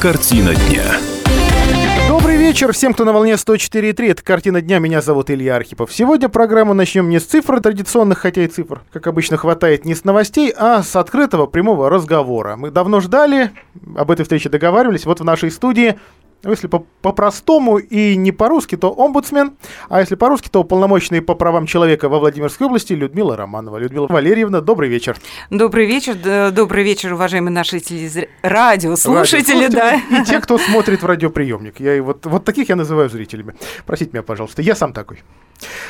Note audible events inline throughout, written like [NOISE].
Картина дня. Добрый вечер всем, кто на волне 104.3. Это «Картина дня». Меня зовут Илья Архипов. Сегодня программу начнем не с цифр традиционных, хотя и цифр, как обычно, хватает не с новостей, а с открытого прямого разговора. Мы давно ждали, об этой встрече договаривались. Вот в нашей студии если по-простому и не по-русски, то омбудсмен, а если по-русски, то уполномоченный по правам человека во Владимирской области Людмила Романова. Людмила Валерьевна, добрый вечер. Добрый вечер, добрый вечер, уважаемые наши телез... радиослушатели, да. И те, кто [LAUGHS] смотрит в радиоприемник. Я, вот, вот таких я называю зрителями. Простите меня, пожалуйста, я сам такой.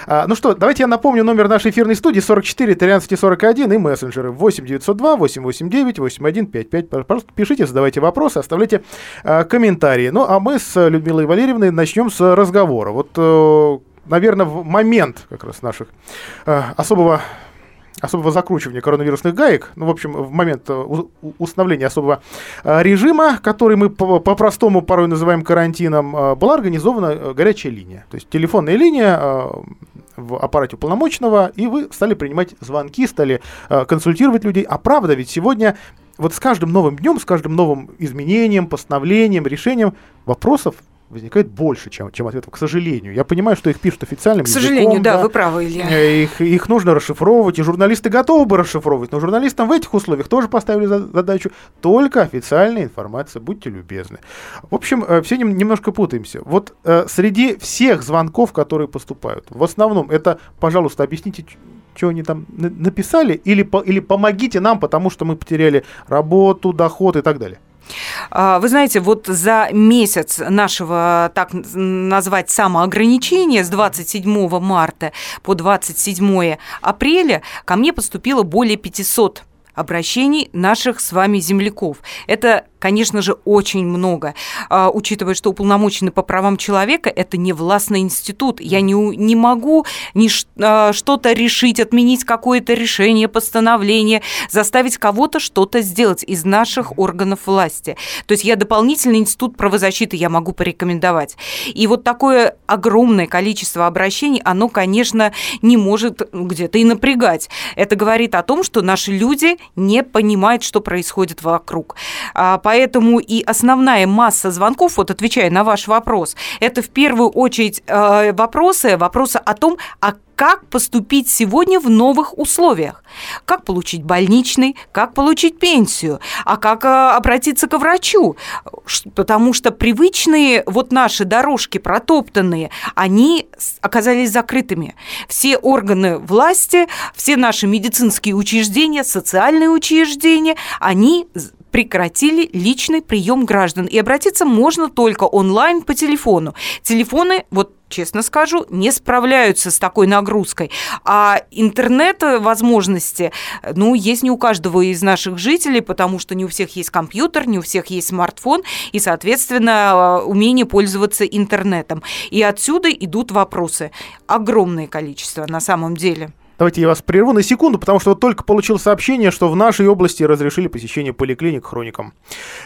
А, ну что, давайте я напомню номер нашей эфирной студии 44 13 41 и мессенджеры 8 902 889 8155. Пожалуйста, пишите, задавайте вопросы, оставляйте а, комментарии. Ну, а мы с Людмилой Валерьевной начнем с разговора. Вот, э, наверное, в момент как раз наших э, особого особого закручивания коронавирусных гаек, ну, в общем, в момент э, установления особого режима, который мы по-простому порой называем карантином, была организована горячая линия. То есть телефонная линия в аппарате уполномоченного, и вы стали принимать звонки, стали консультировать людей. А правда, ведь сегодня вот с каждым новым днем, с каждым новым изменением, постановлением, решением вопросов возникает больше, чем, чем ответов, к сожалению. Я понимаю, что их пишут официальным К сожалению, языком, да, да, вы правы, Илья. Э, их, их нужно расшифровывать, и журналисты готовы бы расшифровывать, но журналистам в этих условиях тоже поставили задачу только официальная информация, будьте любезны. В общем, э, все немножко путаемся. Вот э, среди всех звонков, которые поступают, в основном это, пожалуйста, объясните, что они там написали, или, по, или помогите нам, потому что мы потеряли работу, доход и так далее. А, вы знаете, вот за месяц нашего, так назвать, самоограничения с 27 марта по 27 апреля ко мне поступило более 500 обращений наших с вами земляков. Это конечно же, очень много. А, учитывая, что уполномоченный по правам человека – это не властный институт. Я не, не могу ни а, что-то решить, отменить какое-то решение, постановление, заставить кого-то что-то сделать из наших органов власти. То есть я дополнительный институт правозащиты я могу порекомендовать. И вот такое огромное количество обращений, оно, конечно, не может где-то и напрягать. Это говорит о том, что наши люди не понимают, что происходит вокруг. Поэтому Поэтому и основная масса звонков, вот отвечая на ваш вопрос, это в первую очередь э, вопросы, вопросы о том, а как поступить сегодня в новых условиях. Как получить больничный, как получить пенсию, а как э, обратиться к врачу. Потому что привычные вот наши дорожки протоптанные, они оказались закрытыми. Все органы власти, все наши медицинские учреждения, социальные учреждения, они прекратили личный прием граждан. И обратиться можно только онлайн по телефону. Телефоны, вот честно скажу, не справляются с такой нагрузкой. А интернет-возможности, ну, есть не у каждого из наших жителей, потому что не у всех есть компьютер, не у всех есть смартфон, и, соответственно, умение пользоваться интернетом. И отсюда идут вопросы. Огромное количество на самом деле. Давайте я вас прерву на секунду, потому что вот только получил сообщение, что в нашей области разрешили посещение поликлиник хроникам.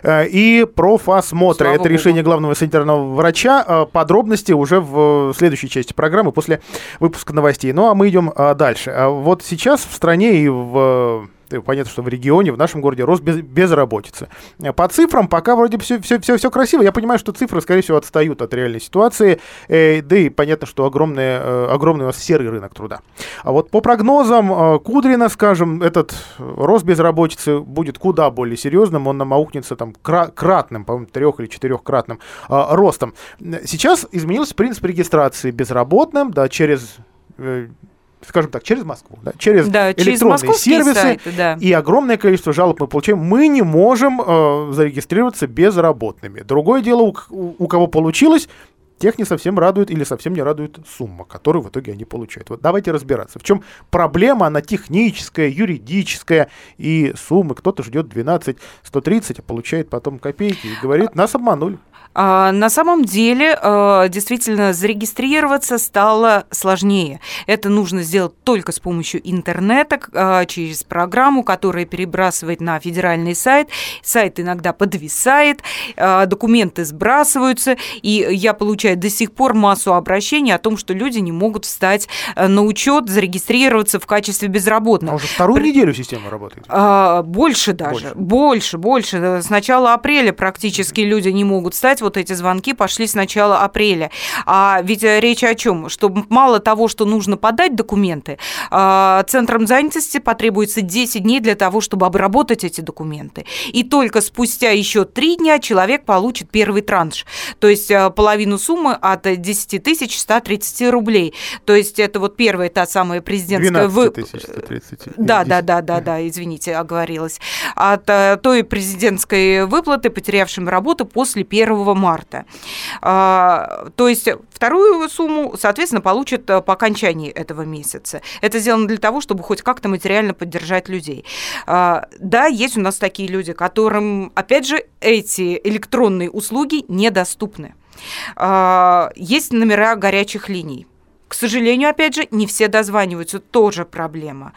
Э, и профосмотры. Слава Это Богу. решение главного санитарного врача. Э, подробности уже в следующей части программы после выпуска новостей. Ну а мы идем э, дальше. Вот сейчас в стране и в понятно, что в регионе, в нашем городе рост без, безработицы. По цифрам пока вроде все, все, все, все красиво. Я понимаю, что цифры, скорее всего, отстают от реальной ситуации. Э, да и понятно, что огромный, э, огромный у нас серый рынок труда. А вот по прогнозам э, Кудрина, скажем, этот рост безработицы будет куда более серьезным. Он нам аукнется там кратным, по-моему, трех- или четырехкратным э, ростом. Сейчас изменился принцип регистрации безработным, да, через э, скажем так, через Москву, да, через да, электронные через сервисы сайты, да. и огромное количество жалоб мы получаем, мы не можем э, зарегистрироваться безработными. Другое дело, у, у кого получилось, тех не совсем радует или совсем не радует сумма, которую в итоге они получают. Вот давайте разбираться. В чем проблема, она техническая, юридическая, и суммы кто-то ждет 12 130, а получает потом копейки и говорит, нас обманули. А, на самом деле, а, действительно, зарегистрироваться стало сложнее. Это нужно сделать только с помощью интернета, а, через программу, которая перебрасывает на федеральный сайт. Сайт иногда подвисает, документы сбрасываются, и я получаю до сих пор массу обращений о том, что люди не могут встать на учет, зарегистрироваться в качестве безработных. А уже вторую При... неделю система работает? Больше даже, больше, больше. больше. С начала апреля практически люди не могут встать вот эти звонки пошли с начала апреля. А ведь э, речь о чем? Что мало того, что нужно подать документы, а, центрам занятости потребуется 10 дней для того, чтобы обработать эти документы. И только спустя еще 3 дня человек получит первый транш. То есть э, половину суммы от 10 тысяч 130 рублей. То есть это вот первая та самая президентская выплата. Да, да, да, да, да, извините, оговорилась. От э, той президентской выплаты потерявшим работу после 1 марта. А, то есть вторую сумму, соответственно, получат э, по окончании этого месяца. Это сделано для того, чтобы хоть как-то материально поддержать людей. А, да, есть у нас такие люди, которым, опять же, эти электронные услуги недоступны. А, есть номера горячих линий. К сожалению, опять же, не все дозваниваются, тоже проблема.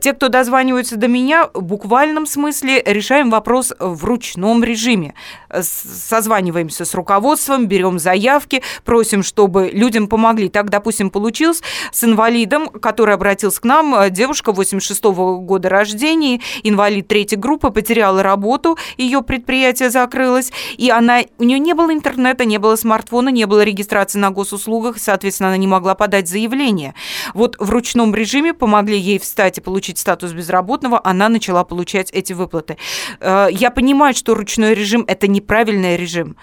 Те, кто дозваниваются до меня, в буквальном смысле решаем вопрос в ручном режиме. Созваниваемся с руководством, берем заявки, просим, чтобы людям помогли. Так, допустим, получилось с инвалидом, который обратился к нам, э, девушка 86 -го года рождения, инвалид третьей группы, потеряла работу, ее предприятие закрылось, и она, у нее не было интернета, не было смартфона, не было регистрации на госуслугах, соответственно, она не могла подать заявление. Вот в ручном режиме помогли ей встать и получить статус безработного, она начала получать эти выплаты. Э, я понимаю, что ручной режим – это неправильный режим,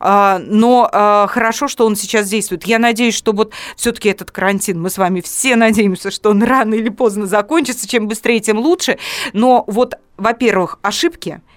э, но э, хорошо, что он сейчас действует. Я надеюсь, что вот все-таки этот карантин, мы с вами все надеемся, что он рано или поздно закончится, чем быстрее, тем лучше. Но вот, во-первых, ошибки –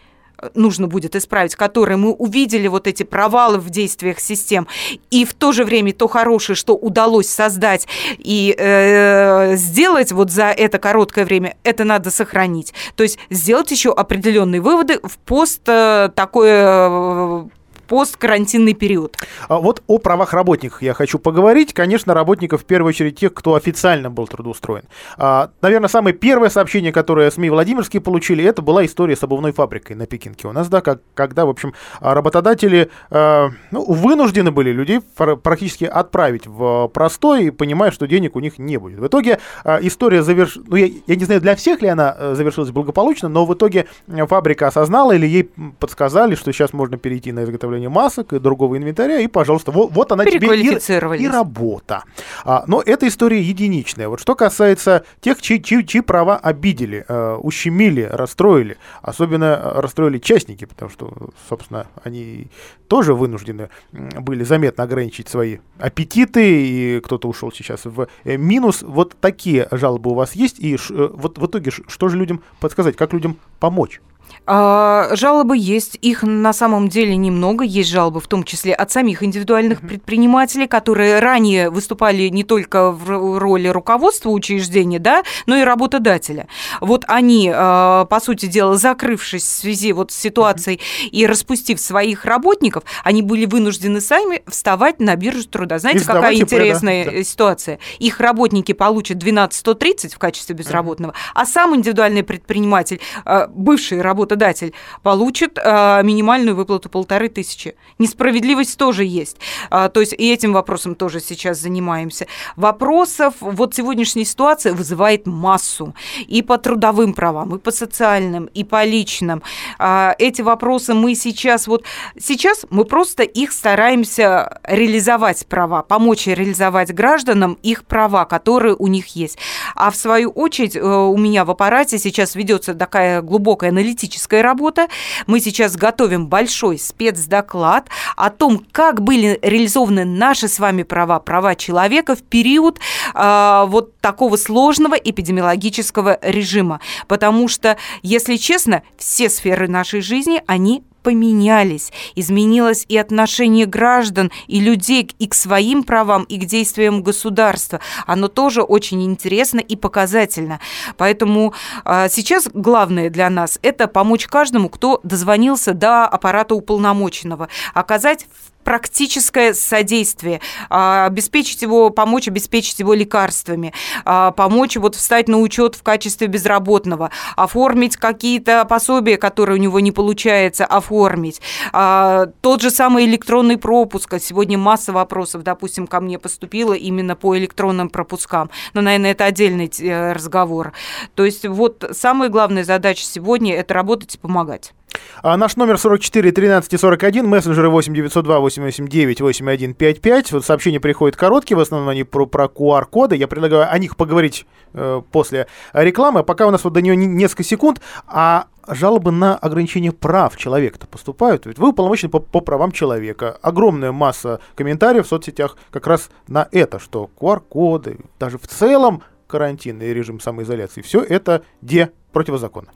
нужно будет исправить, которые мы увидели вот эти провалы в действиях систем, и в то же время то хорошее, что удалось создать и э, сделать вот за это короткое время, это надо сохранить. То есть сделать еще определенные выводы в пост э, такое посткарантинный период. А вот о правах работников я хочу поговорить. Конечно, работников в первую очередь тех, кто официально был трудоустроен. А, наверное, самое первое сообщение, которое СМИ Владимирские получили, это была история с обувной фабрикой на Пекинке у нас, да, как, когда, в общем, работодатели а, ну, вынуждены были людей практически отправить в простой, понимая, что денег у них не будет. В итоге а, история завершилась, ну, я, я не знаю, для всех ли она э, завершилась благополучно, но в итоге фабрика осознала или ей подсказали, что сейчас можно перейти на изготовление изготовления масок и другого инвентаря, и, пожалуйста, вот, вот она тебе и, и работа. А, но эта история единичная. Вот что касается тех, чьи, чьи, чьи права обидели, э, ущемили, расстроили, особенно э, расстроили частники, потому что, собственно, они тоже вынуждены были заметно ограничить свои аппетиты, и кто-то ушел сейчас в э, минус. Вот такие жалобы у вас есть, и ш, э, вот в итоге что же людям подсказать, как людям помочь? А, жалобы есть, их на самом деле немного. Есть жалобы в том числе от самих индивидуальных mm-hmm. предпринимателей, которые ранее выступали не только в роли руководства учреждения, да, но и работодателя. Вот они, а, по сути дела, закрывшись в связи вот с ситуацией mm-hmm. и распустив своих работников, они были вынуждены сами вставать на биржу труда. Знаете, какая интересная да. ситуация? Их работники получат 12 130 в качестве безработного, mm-hmm. а сам индивидуальный предприниматель, а, бывший работодатель, работодатель получит а, минимальную выплату полторы тысячи. Несправедливость тоже есть. А, то есть и этим вопросом тоже сейчас занимаемся. Вопросов вот сегодняшняя ситуация вызывает массу. И по трудовым правам, и по социальным, и по личным. А, эти вопросы мы сейчас вот... Сейчас мы просто их стараемся реализовать права, помочь реализовать гражданам их права, которые у них есть. А в свою очередь э, у меня в аппарате сейчас ведется такая глубокая аналитическая аналитическая работа. Мы сейчас готовим большой спецдоклад о том, как были реализованы наши с вами права, права человека в период э, вот такого сложного эпидемиологического режима. Потому что, если честно, все сферы нашей жизни, они поменялись, изменилось и отношение граждан и людей и к своим правам, и к действиям государства. Оно тоже очень интересно и показательно. Поэтому а, сейчас главное для нас – это помочь каждому, кто дозвонился до аппарата уполномоченного, оказать практическое содействие, а, обеспечить его, помочь обеспечить его лекарствами, а, помочь вот встать на учет в качестве безработного, оформить какие-то пособия, которые у него не получается оформить. А, тот же самый электронный пропуск. Сегодня масса вопросов, допустим, ко мне поступило именно по электронным пропускам. Но, наверное, это отдельный э, разговор. То есть вот самая главная задача сегодня – это работать и помогать. А наш номер 44 13 41, мессенджеры 8 902 889 8155. Вот сообщения приходят короткие, в основном они про, про QR-коды. Я предлагаю о них поговорить э, после рекламы. Пока у нас вот до нее несколько секунд. А жалобы на ограничение прав человека-то поступают? Ведь вы уполномочены по, по правам человека. Огромная масса комментариев в соцсетях как раз на это, что QR-коды, даже в целом карантинный режим самоизоляции, все это де противозаконно.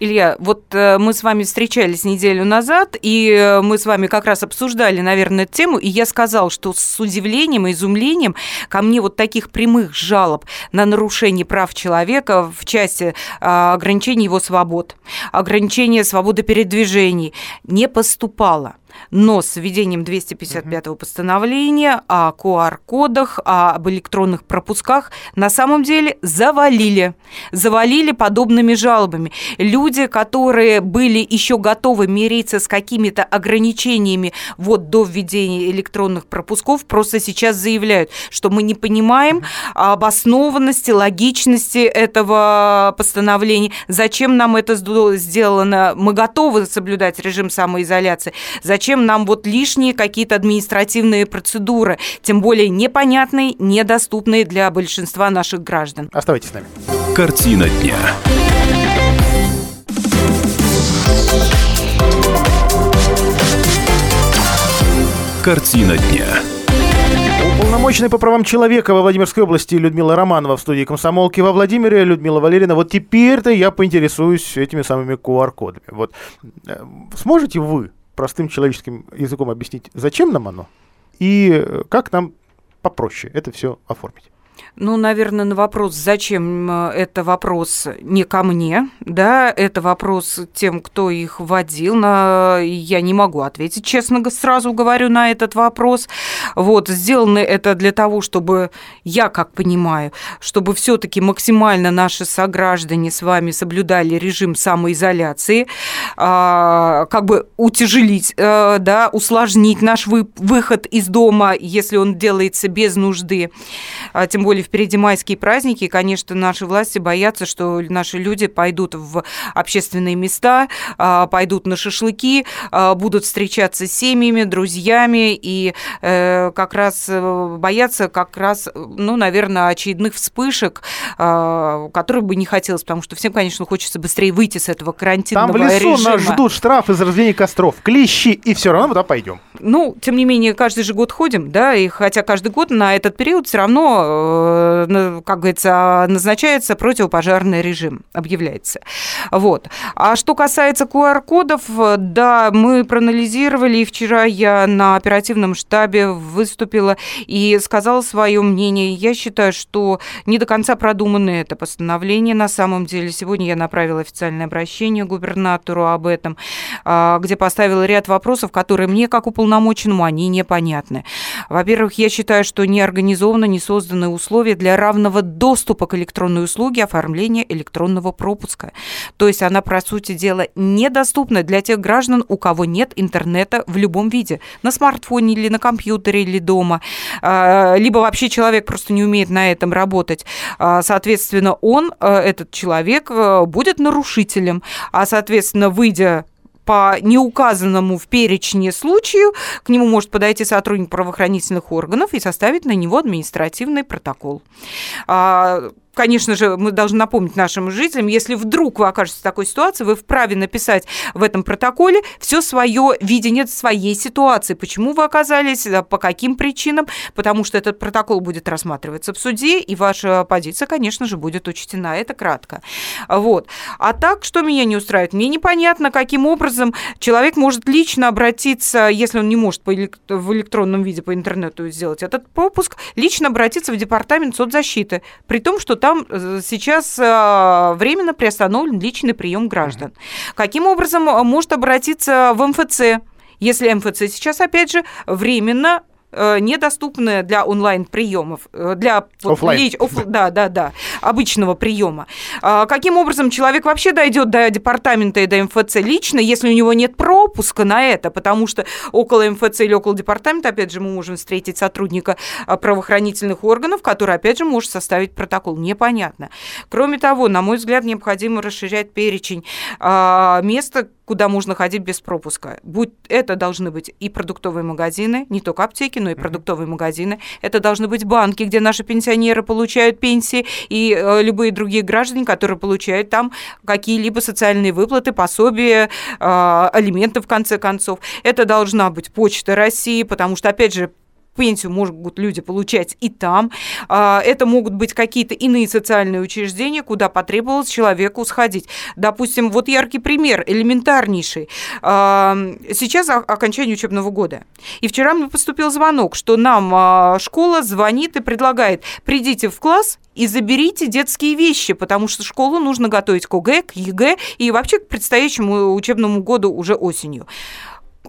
Илья, вот э, мы с вами встречались неделю назад, и э, мы с вами как раз обсуждали, наверное, эту тему, и я сказал, что с удивлением и изумлением ко мне вот таких прямых жалоб на нарушение прав человека в части э, ограничения его свобод, ограничения свободы передвижений не поступало но с введением 255-го постановления о QR-кодах, об электронных пропусках на самом деле завалили. Завалили подобными жалобами. Люди, которые были еще готовы мириться с какими-то ограничениями вот до введения электронных пропусков, просто сейчас заявляют, что мы не понимаем обоснованности, логичности этого постановления, зачем нам это сделано, мы готовы соблюдать режим самоизоляции, зачем зачем нам вот лишние какие-то административные процедуры, тем более непонятные, недоступные для большинства наших граждан. Оставайтесь с нами. Картина дня. Картина дня. Уполномоченная по правам человека во Владимирской области Людмила Романова в студии комсомолки во Владимире. Людмила Валерьевна, вот теперь-то я поинтересуюсь этими самыми QR-кодами. Вот э, сможете вы простым человеческим языком объяснить, зачем нам оно и как нам попроще это все оформить. Ну, наверное, на вопрос, зачем э, это вопрос не ко мне, да, это вопрос тем, кто их вводил, на... я не могу ответить, честно сразу говорю на этот вопрос. Вот, сделано это для того, чтобы, я как понимаю, чтобы все таки максимально наши сограждане с вами соблюдали режим самоизоляции, а, как бы утяжелить, а, да, усложнить наш вы... выход из дома, если он делается без нужды, а, тем более впереди майские праздники, и, конечно, наши власти боятся, что наши люди пойдут в общественные места, а, пойдут на шашлыки, а, будут встречаться с семьями, друзьями, и э, как раз э, боятся как раз, ну, наверное, очередных вспышек, а, которые бы не хотелось, потому что всем, конечно, хочется быстрее выйти с этого карантинного режима. Там в лесу режима. нас ждут штрафы за разведение костров, клещи, и все равно туда пойдем. Ну, тем не менее, каждый же год ходим, да, и хотя каждый год на этот период все равно Э, как говорится, назначается противопожарный режим, объявляется. Вот. А что касается QR-кодов, да, мы проанализировали, и вчера я на оперативном штабе выступила и сказала свое мнение. Я считаю, что не до конца продумано это постановление на самом деле. Сегодня я направила официальное обращение губернатору об этом, а, где поставила ряд вопросов, которые мне, как уполномоченному, они непонятны. Во-первых, я считаю, что не организованы, не созданы условия условия для равного доступа к электронной услуге оформления электронного пропуска. То есть она, по сути дела, недоступна для тех граждан, у кого нет интернета в любом виде. На смартфоне или на компьютере или дома. А, либо вообще человек просто не умеет на этом работать. А, соответственно, он, э, этот человек, э, будет нарушителем. А, соответственно, выйдя по неуказанному в перечне случаю к нему может подойти сотрудник правоохранительных органов и составить на него административный протокол. А, конечно же, мы должны напомнить нашим жителям, если вдруг вы окажетесь в такой ситуации, вы вправе написать в этом протоколе все свое видение своей ситуации, почему вы оказались, по каким причинам, потому что этот протокол будет рассматриваться в суде, и ваша позиция, конечно же, будет учтена. Это кратко. Вот. А так, что меня не устраивает? Мне непонятно, каким образом человек может лично обратиться, если он не может в электронном виде по интернету сделать этот пропуск, лично обратиться в департамент соцзащиты, при том, что там э, сейчас э, временно приостановлен личный прием граждан. Mm-hmm. Каким образом э, может обратиться в МФЦ? Если МФЦ сейчас, опять же, временно недоступны для онлайн-приемов, э, для офлайн. Лич, оф, да, да, да, обычного приема. А каким образом человек вообще дойдет до департамента и до МФЦ лично, если у него нет пропуска на это, потому что около МФЦ или около департамента, опять же, мы можем встретить сотрудника а, правоохранительных органов, который, опять же, может составить протокол. Непонятно. Кроме того, на мой взгляд, необходимо расширять перечень а, места, куда можно ходить без пропуска. Будь это должны быть и продуктовые магазины, не только аптеки, но и продуктовые магазины. Это должны быть банки, где наши пенсионеры получают пенсии, и э, любые другие граждане, которые получают там какие-либо социальные выплаты, пособия, э, алименты, в конце концов. Это должна быть Почта России, потому что, опять же, пенсию могут люди получать и там. А, это могут быть какие-то иные социальные учреждения, куда потребовалось человеку сходить. Допустим, вот яркий пример, элементарнейший. А, сейчас окончание учебного года. И вчера мне поступил звонок, что нам а, школа звонит и предлагает, придите в класс и заберите детские вещи, потому что школу нужно готовить к ОГЭ, к ЕГЭ и вообще к предстоящему учебному году уже осенью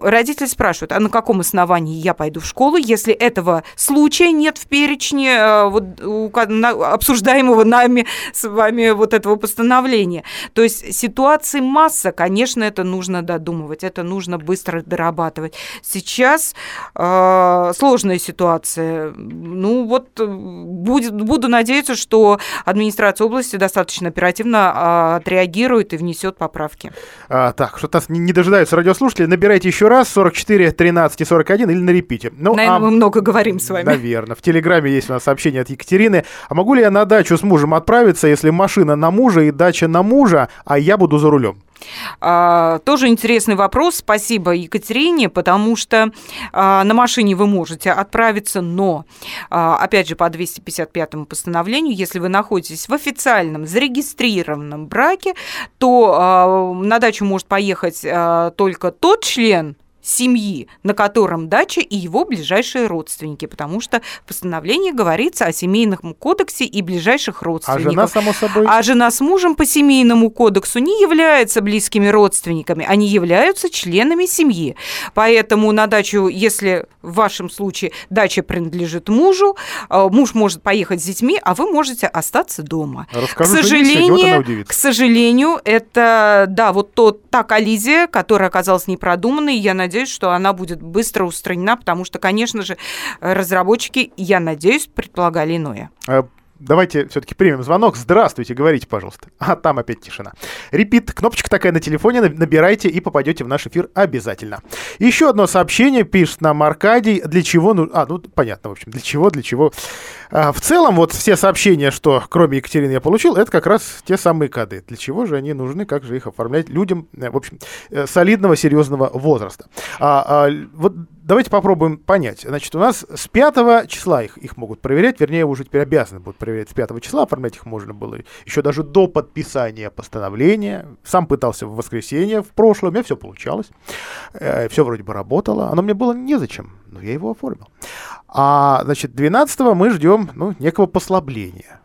родители спрашивают, а на каком основании я пойду в школу, если этого случая нет в перечне э, вот, обсуждаемого нами с вами вот этого постановления. То есть ситуации масса, конечно, это нужно додумывать, это нужно быстро дорабатывать. Сейчас э, сложная ситуация. Ну вот э, будет, буду надеяться, что администрация области достаточно оперативно э, отреагирует и внесет поправки. А, так, что нас не дожидаются радиослушатели, набирайте еще еще раз 44 13 и 41 или на репите. Ну, Наверное, а, мы много говорим с вами. Наверное. В Телеграме есть у нас сообщение от Екатерины. А могу ли я на дачу с мужем отправиться, если машина на мужа и дача на мужа, а я буду за рулем? А, тоже интересный вопрос. Спасибо Екатерине, потому что а, на машине вы можете отправиться, но, а, опять же, по 255 постановлению, если вы находитесь в официальном зарегистрированном браке, то на дачу может поехать только тот член семьи, на котором дача и его ближайшие родственники, потому что в постановлении говорится о семейном кодексе и ближайших родственниках. А жена, само собой? А жена с мужем по семейному кодексу не являются близкими родственниками, они являются членами семьи. Поэтому на дачу, если в вашем случае дача принадлежит мужу, э, муж может поехать с детьми, а вы можете остаться дома. Расскажу, к сожалению, к сожалению, это да, вот тот, та коллизия, которая оказалась непродуманной, я надеюсь, надеюсь, что она будет быстро устранена, потому что, конечно же, разработчики, я надеюсь, предполагали иное. Давайте все-таки примем звонок. Здравствуйте, говорите, пожалуйста. А там опять тишина. Репит, кнопочка такая на телефоне, набирайте и попадете в наш эфир обязательно. Еще одно сообщение пишет нам Аркадий. Для чего? Ну, а, ну понятно, в общем, для чего, для чего. А, в целом, вот все сообщения, что кроме Екатерины я получил, это как раз те самые коды. Для чего же они нужны, как же их оформлять людям, э, в общем, э, солидного, серьезного возраста. А, а, вот давайте попробуем понять. Значит, у нас с 5 числа их, их могут проверять, вернее, уже теперь обязаны будут проверять с 5 числа, оформлять их можно было еще даже до подписания постановления. Сам пытался в воскресенье в прошлом, у меня все получалось. Э, все вроде бы работало. Оно мне было незачем, но я его оформил. А, значит, 12 мы ждем, ну, некого послабления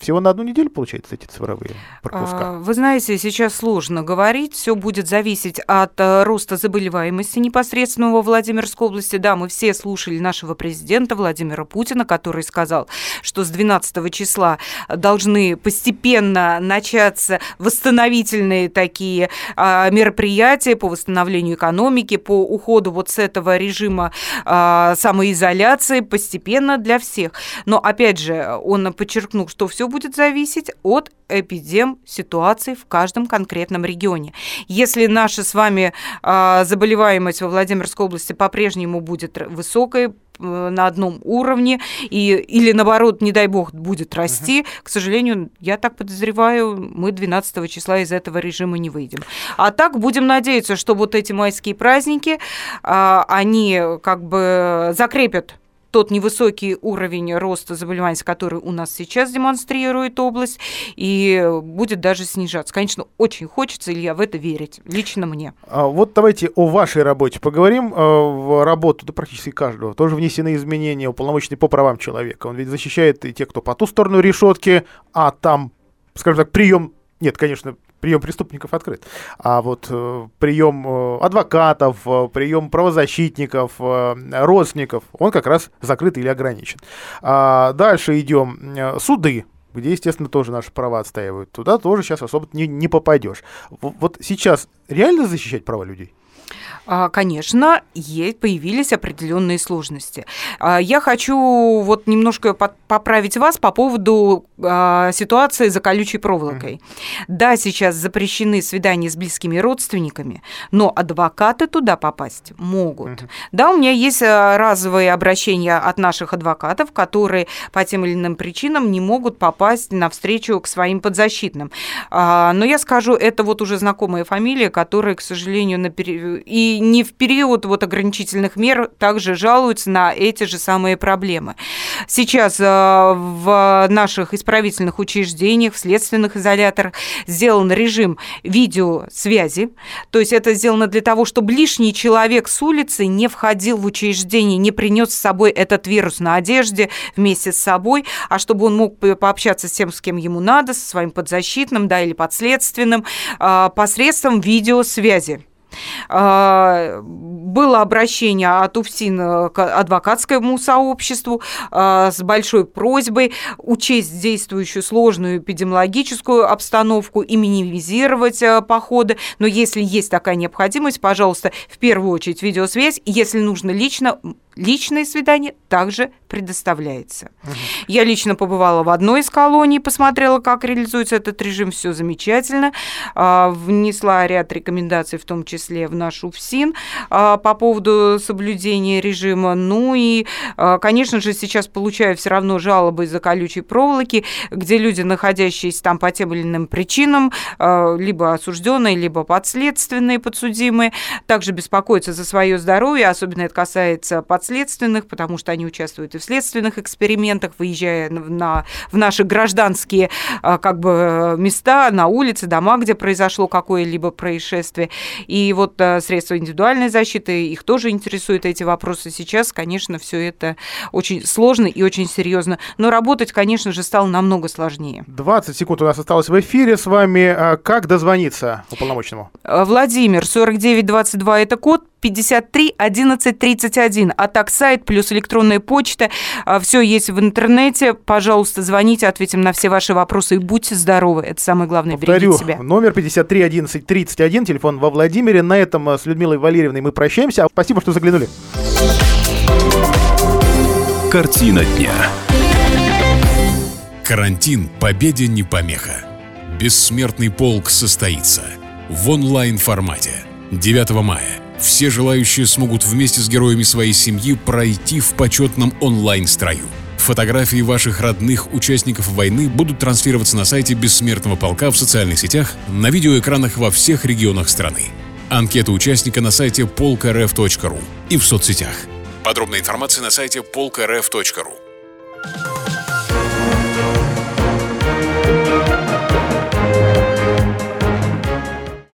всего на одну неделю, получается, эти цифровые пропуска? А, вы знаете, сейчас сложно говорить. Все будет зависеть от э, роста заболеваемости непосредственно во Владимирской области. Да, мы все слушали нашего президента Владимира Путина, который сказал, что с 12 числа должны постепенно начаться восстановительные такие а, мероприятия по восстановлению экономики, по уходу вот с этого режима а, самоизоляции постепенно для всех. Но, опять же, он подчеркнул, что все будет зависеть от эпидем ситуации в каждом конкретном регионе. Если наша с вами э, заболеваемость во Владимирской области по-прежнему будет высокой, на одном уровне, и, или наоборот, не дай бог, будет расти, uh-huh. к сожалению, я так подозреваю, мы 12 числа из этого режима не выйдем. А так будем надеяться, что вот эти майские праздники, а, они как бы закрепят тот невысокий уровень роста заболеваний, который у нас сейчас демонстрирует область, и будет даже снижаться. Конечно, очень хочется, Илья, в это верить, лично мне. А вот давайте о вашей работе поговорим. Э, в работу да, практически каждого тоже внесены изменения, уполномоченный по правам человека. Он ведь защищает и тех, кто по ту сторону решетки, а там, скажем так, прием нет, конечно, прием преступников открыт. А вот э, прием э, адвокатов, э, прием правозащитников, э, родственников, он как раз закрыт или ограничен. А дальше идем. Э, суды, где, естественно, тоже наши права отстаивают. Туда тоже сейчас особо не, не попадешь. Вот сейчас реально защищать права людей? А, конечно, появились определенные сложности. А, я хочу вот немножко поправить вас по поводу а, ситуации за колючей проволокой. Mm-hmm. Да, сейчас запрещены свидания с близкими родственниками, но адвокаты туда попасть могут. Mm-hmm. Да, у меня есть разовые обращения от наших адвокатов, которые по тем или иным причинам не могут попасть на встречу к своим подзащитным. Но я скажу, это вот уже знакомые фамилии, которые, к сожалению, на пере... и не в период вот ограничительных мер также жалуются на эти же самые проблемы. Сейчас э, в наших исправительных учреждениях, в следственных изоляторах сделан режим видеосвязи. То есть это сделано для того, чтобы лишний человек с улицы не входил в учреждение, не принес с собой этот вирус на одежде вместе с собой, а чтобы он мог пообщаться с тем, с кем ему надо, со своим подзащитным да, или подследственным, э, посредством видеосвязи. А, было обращение от УФСИН к адвокатскому сообществу а, с большой просьбой учесть действующую сложную эпидемиологическую обстановку и минимизировать а, походы. Но если есть такая необходимость, пожалуйста, в первую очередь видеосвязь. Если нужно лично, личное свидание также предоставляется. Угу. Я лично побывала в одной из колоний, посмотрела, как реализуется этот режим, все замечательно. Внесла ряд рекомендаций, в том числе в нашу ФСИН, по поводу соблюдения режима. Ну и, конечно же, сейчас получаю все равно жалобы из-за колючей проволоки, где люди, находящиеся там по тем или иным причинам, либо осужденные, либо подследственные, подсудимые, также беспокоятся за свое здоровье, особенно это касается подследственных подследственных, потому что они участвуют и в следственных экспериментах, выезжая на, в наши гражданские а, как бы места, на улицы, дома, где произошло какое-либо происшествие. И вот а, средства индивидуальной защиты, их тоже интересуют эти вопросы. Сейчас, конечно, все это очень сложно и очень серьезно. Но работать, конечно же, стало намного сложнее. 20 секунд у нас осталось в эфире с вами. А как дозвониться уполномоченному? Владимир, 4922 это код, 53 11 31. А так сайт плюс электронная почта. А, все есть в интернете. Пожалуйста, звоните, ответим на все ваши вопросы и будьте здоровы. Это самое главное. Повторю, Берегите себя. номер 53 11 31, телефон во Владимире. На этом а, с Людмилой Валерьевной мы прощаемся. Спасибо, что заглянули. Картина дня. Карантин победе не помеха. Бессмертный полк состоится в онлайн-формате 9 мая все желающие смогут вместе с героями своей семьи пройти в почетном онлайн-строю. Фотографии ваших родных участников войны будут транслироваться на сайте Бессмертного полка в социальных сетях, на видеоэкранах во всех регионах страны. Анкета участника на сайте polkrf.ru и в соцсетях. Подробная информация на сайте polkrf.ru.